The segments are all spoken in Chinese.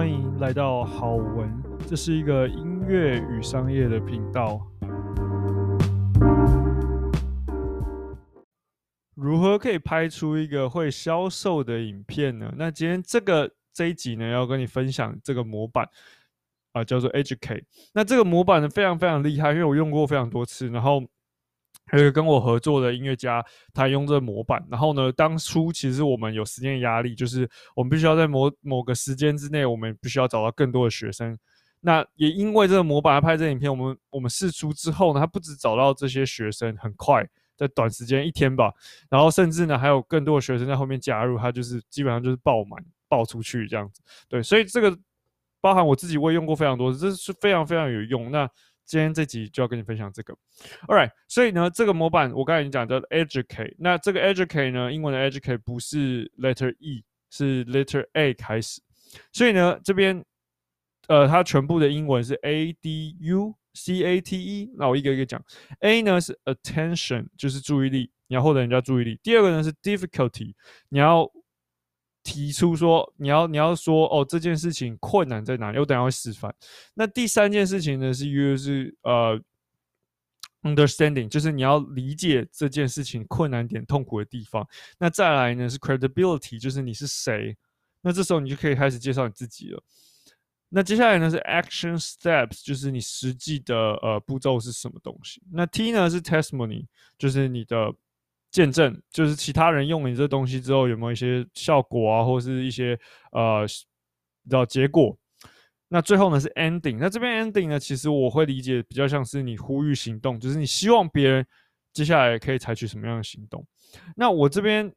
欢迎来到好文，这是一个音乐与商业的频道。如何可以拍出一个会销售的影片呢？那今天这个这一集呢，要跟你分享这个模板啊、叫做 Educate。那这个模板呢，非常非常厉害，因为我用过非常多次，然后。还有跟我合作的音乐家，他用这个模板。然后呢，当初其实我们有时间压力，就是我们必须要在某某个时间之内，我们必须要找到更多的学生。那也因为这个模板来拍这影片，我们我们试出之后呢，他不止找到这些学生，很快在短时间一天吧，然后甚至呢还有更多的学生在后面加入，他就是基本上就是爆满爆出去这样子。对，所以这个包含我自己我也用过非常多，这是非常非常有用。那今天这集就要跟你分享这个，All right，所以呢，这个模板我刚才已经讲叫 educate，那这个 educate 呢，英文的 educate 不是 letter E，是 letter A 开始，所以呢，这边呃，它全部的英文是 A D U C A T E，那我一个一个讲，A 呢是 attention，就是注意力，你要获得人家注意力，第二个呢是 difficulty，你要。提出说你要你要说哦，这件事情困难在哪里？我等下会示范。那第三件事情呢是 U 是呃 understanding，就是你要理解这件事情困难点、痛苦的地方。那再来呢是 credibility，就是你是谁。那这时候你就可以开始介绍你自己了。那接下来呢是 action steps，就是你实际的呃步骤是什么东西。那 T 呢是 testimony，就是你的。见证就是其他人用了你这东西之后有没有一些效果啊，或是一些呃的结果。那最后呢是 ending。那这边 ending 呢，其实我会理解比较像是你呼吁行动，就是你希望别人接下来可以采取什么样的行动。那我这边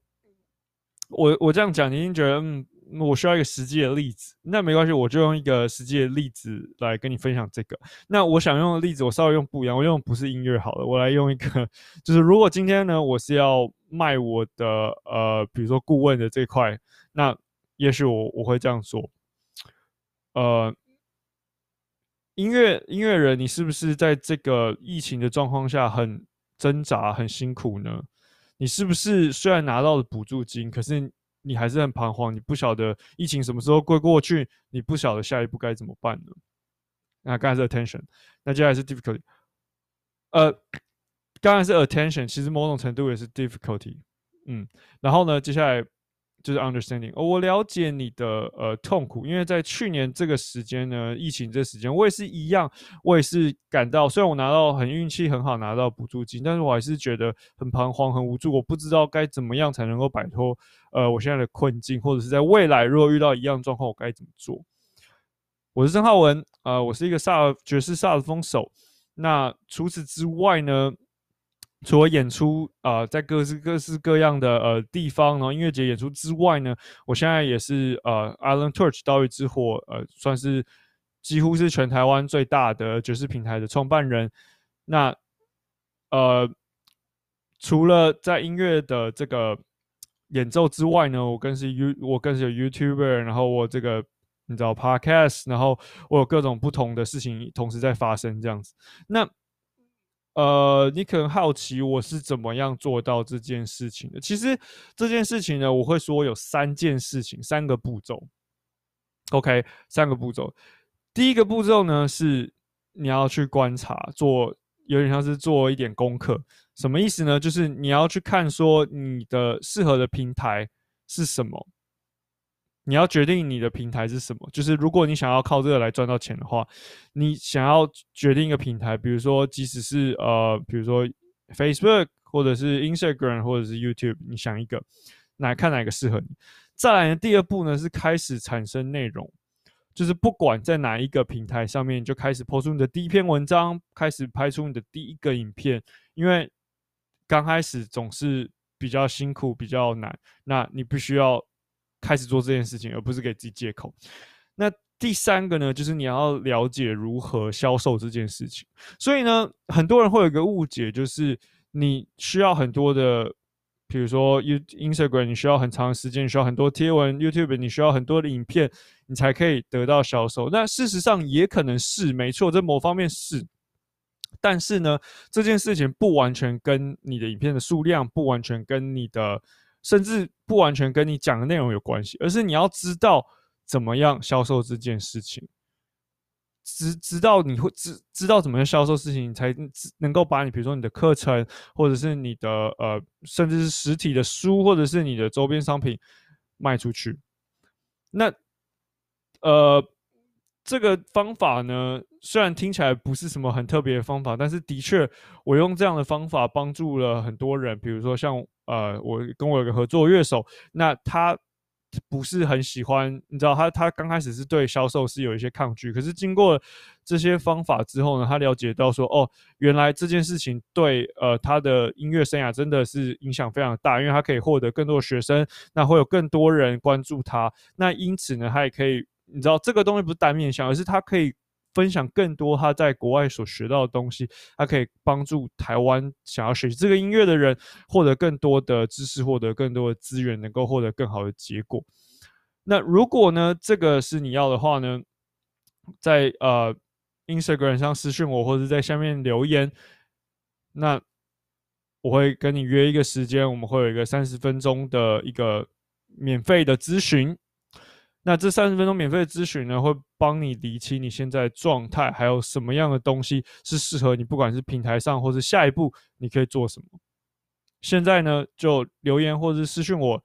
我我这样讲，你已经觉得嗯。我需要一个实际的例子，那没关系，我就用一个实际的例子来跟你分享这个。那我想用的例子，我稍微用不一样，我用不是音乐好了，我来用一个，就是如果今天呢，我是要卖我的呃，比如说顾问的这块，那也许我我会这样做，呃，音乐音乐人，你是不是在这个疫情的状况下很挣扎、很辛苦呢？你是不是虽然拿到了补助金，可是你还是很彷徨，你不晓得疫情什么时候会过去，你不晓得下一步该怎么办呢？那刚才是 attention，那接下来是 difficulty。呃，刚才是 attention，其实某种程度也是 difficulty。嗯，然后呢，接下来。就是 understanding，哦，我了解你的呃痛苦，因为在去年这个时间呢，疫情这时间，我也是一样，我也是感到，虽然我拿到很运气很好拿到补助金，但是我还是觉得很彷徨、很无助，我不知道该怎么样才能够摆脱呃我现在的困境，或者是在未来如果遇到一样状况，我该怎么做？我是郑浩文，呃，我是一个萨尔爵士萨尔风手，那除此之外呢？除了演出啊、在各式各式各样的呃地方，然后音乐节演出之外呢，我现在也是呃 Island Torch 岛屿之火，呃，算是几乎是全台湾最大的爵士平台的创办人。那呃，除了在音乐的这个演奏之外呢，我更是 You，我更是有 YouTuber，然后我这个你知道 Podcast，然后我有各种不同的事情同时在发生这样子。那呃，你可能好奇我是怎么样做到这件事情的。其实这件事情呢，我会说有三件事情，三个步骤。OK，三个步骤。第一个步骤呢是你要去观察，做有点像是做一点功课。什么意思呢？就是你要去看说你的适合的平台是什么。你要决定你的平台是什么，就是如果你想要靠这个来赚到钱的话，你想要决定一个平台，比如说即使是呃，比如说 Facebook 或者是 Instagram 或者是 YouTube，你想一个，来看哪个适合你。再来呢，第二步呢是开始产生内容，就是不管在哪一个平台上面，就开始 PO 出你的第一篇文章，开始拍出你的第一个影片，因为刚开始总是比较辛苦，比较难，那你必须要。开始做这件事情，而不是给自己借口。那第三个呢，就是你要了解如何销售这件事情。所以呢，很多人会有一个误解，就是你需要很多的，比如说 You Instagram，你需要很长时间，需要很多贴文；YouTube，你需要很多的影片，你才可以得到销售。那事实上也可能是没错，在某方面是。但是呢，这件事情不完全跟你的影片的数量，不完全跟你的。甚至不完全跟你讲的内容有关系，而是你要知道怎么样销售这件事情。直直到你会知知道怎么样销售事情，你才能够把你比如说你的课程，或者是你的呃，甚至是实体的书，或者是你的周边商品卖出去。那呃，这个方法呢，虽然听起来不是什么很特别的方法，但是的确，我用这样的方法帮助了很多人。比如说像呃，我跟我有个合作乐手，那他。不是很喜欢，你知道他他刚开始是对销售是有一些抗拒，可是经过这些方法之后呢，他了解到说，哦，原来这件事情对呃他的音乐生涯真的是影响非常大，因为他可以获得更多的学生，那会有更多人关注他，那因此呢，他也可以，你知道这个东西不是单面向，而是他可以。分享更多他在国外所学到的东西，他可以帮助台湾想要学习这个音乐的人获得更多的知识，获得更多的资源，能够获得更好的结果。那如果呢，这个是你要的话呢，在呃 Instagram 上私信我，或者在下面留言，那我会跟你约一个时间，我们会有一个三十分钟的一个免费的咨询。那这三十分钟免费的咨询呢，会帮你理清你现在状态，还有什么样的东西是适合你，不管是平台上，或是下一步你可以做什么。现在呢，就留言或者是私讯我，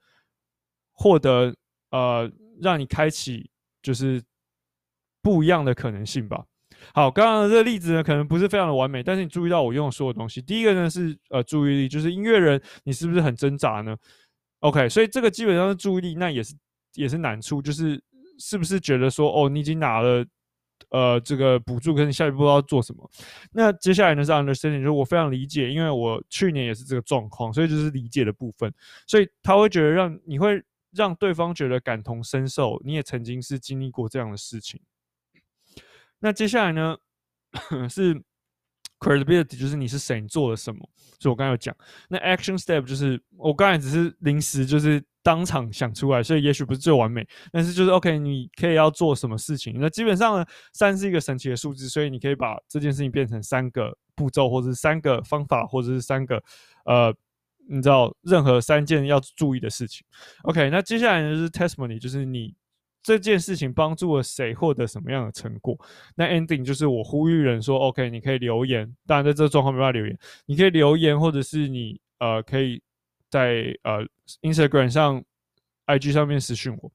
获得呃，让你开启就是不一样的可能性吧。好，刚刚的这个例子呢，可能不是非常的完美，但是你注意到我用的所有东西。第一个呢是呃注意力，就是音乐人你是不是很挣扎呢？OK，所以这个基本上是注意力，那也是。也是难处，就是是不是觉得说，哦，你已经拿了，呃，这个补助，可是你下一步要做什么？那接下来呢是 understanding，就是我非常理解，因为我去年也是这个状况，所以就是理解的部分，所以他会觉得让你会让对方觉得感同身受，你也曾经是经历过这样的事情。那接下来呢 是 credibility，就是你是谁，你做了什么？所以我刚才有讲，那 action step 就是我刚才只是临时就是。当场想出来，所以也许不是最完美，但是就是 OK，你可以要做什么事情？那基本上呢，三是一个神奇的数字，所以你可以把这件事情变成三个步骤，或者是三个方法，或者是三个呃，你知道任何三件要注意的事情。OK，那接下来呢就是 testimony，就是你这件事情帮助了谁获得什么样的成果？那 ending 就是我呼吁人说 OK，你可以留言，当然在这个状况没办法留言，你可以留言，或者是你呃可以。在呃，Instagram 上、IG 上面私讯我。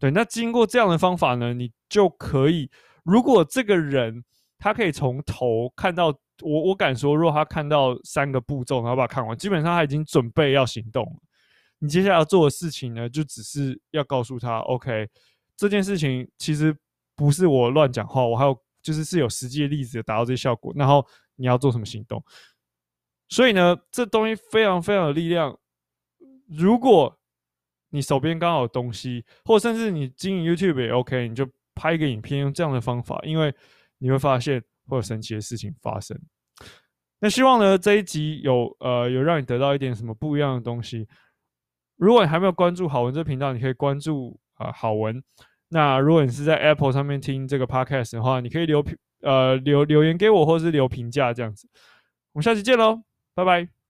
对，那经过这样的方法呢，你就可以，如果这个人他可以从头看到我，我敢说，如果他看到三个步骤，然后把它看完，基本上他已经准备要行动了。你接下来要做的事情呢，就只是要告诉他，OK，这件事情其实不是我乱讲话，我还有就是是有实际的例子达到这些效果。然后你要做什么行动？所以呢，这东西非常非常有力量。如果你手边刚好有东西，或甚至你经营 YouTube 也 OK，你就拍一个影片，用这样的方法，因为你会发现会有神奇的事情发生。那希望呢，这一集有呃有让你得到一点什么不一样的东西。如果你还没有关注好文这频道，你可以关注啊、好文。那如果你是在 Apple 上面听这个 Podcast 的话，你可以留评呃留留言给我，或是留评价这样子。我们下期见喽，拜拜。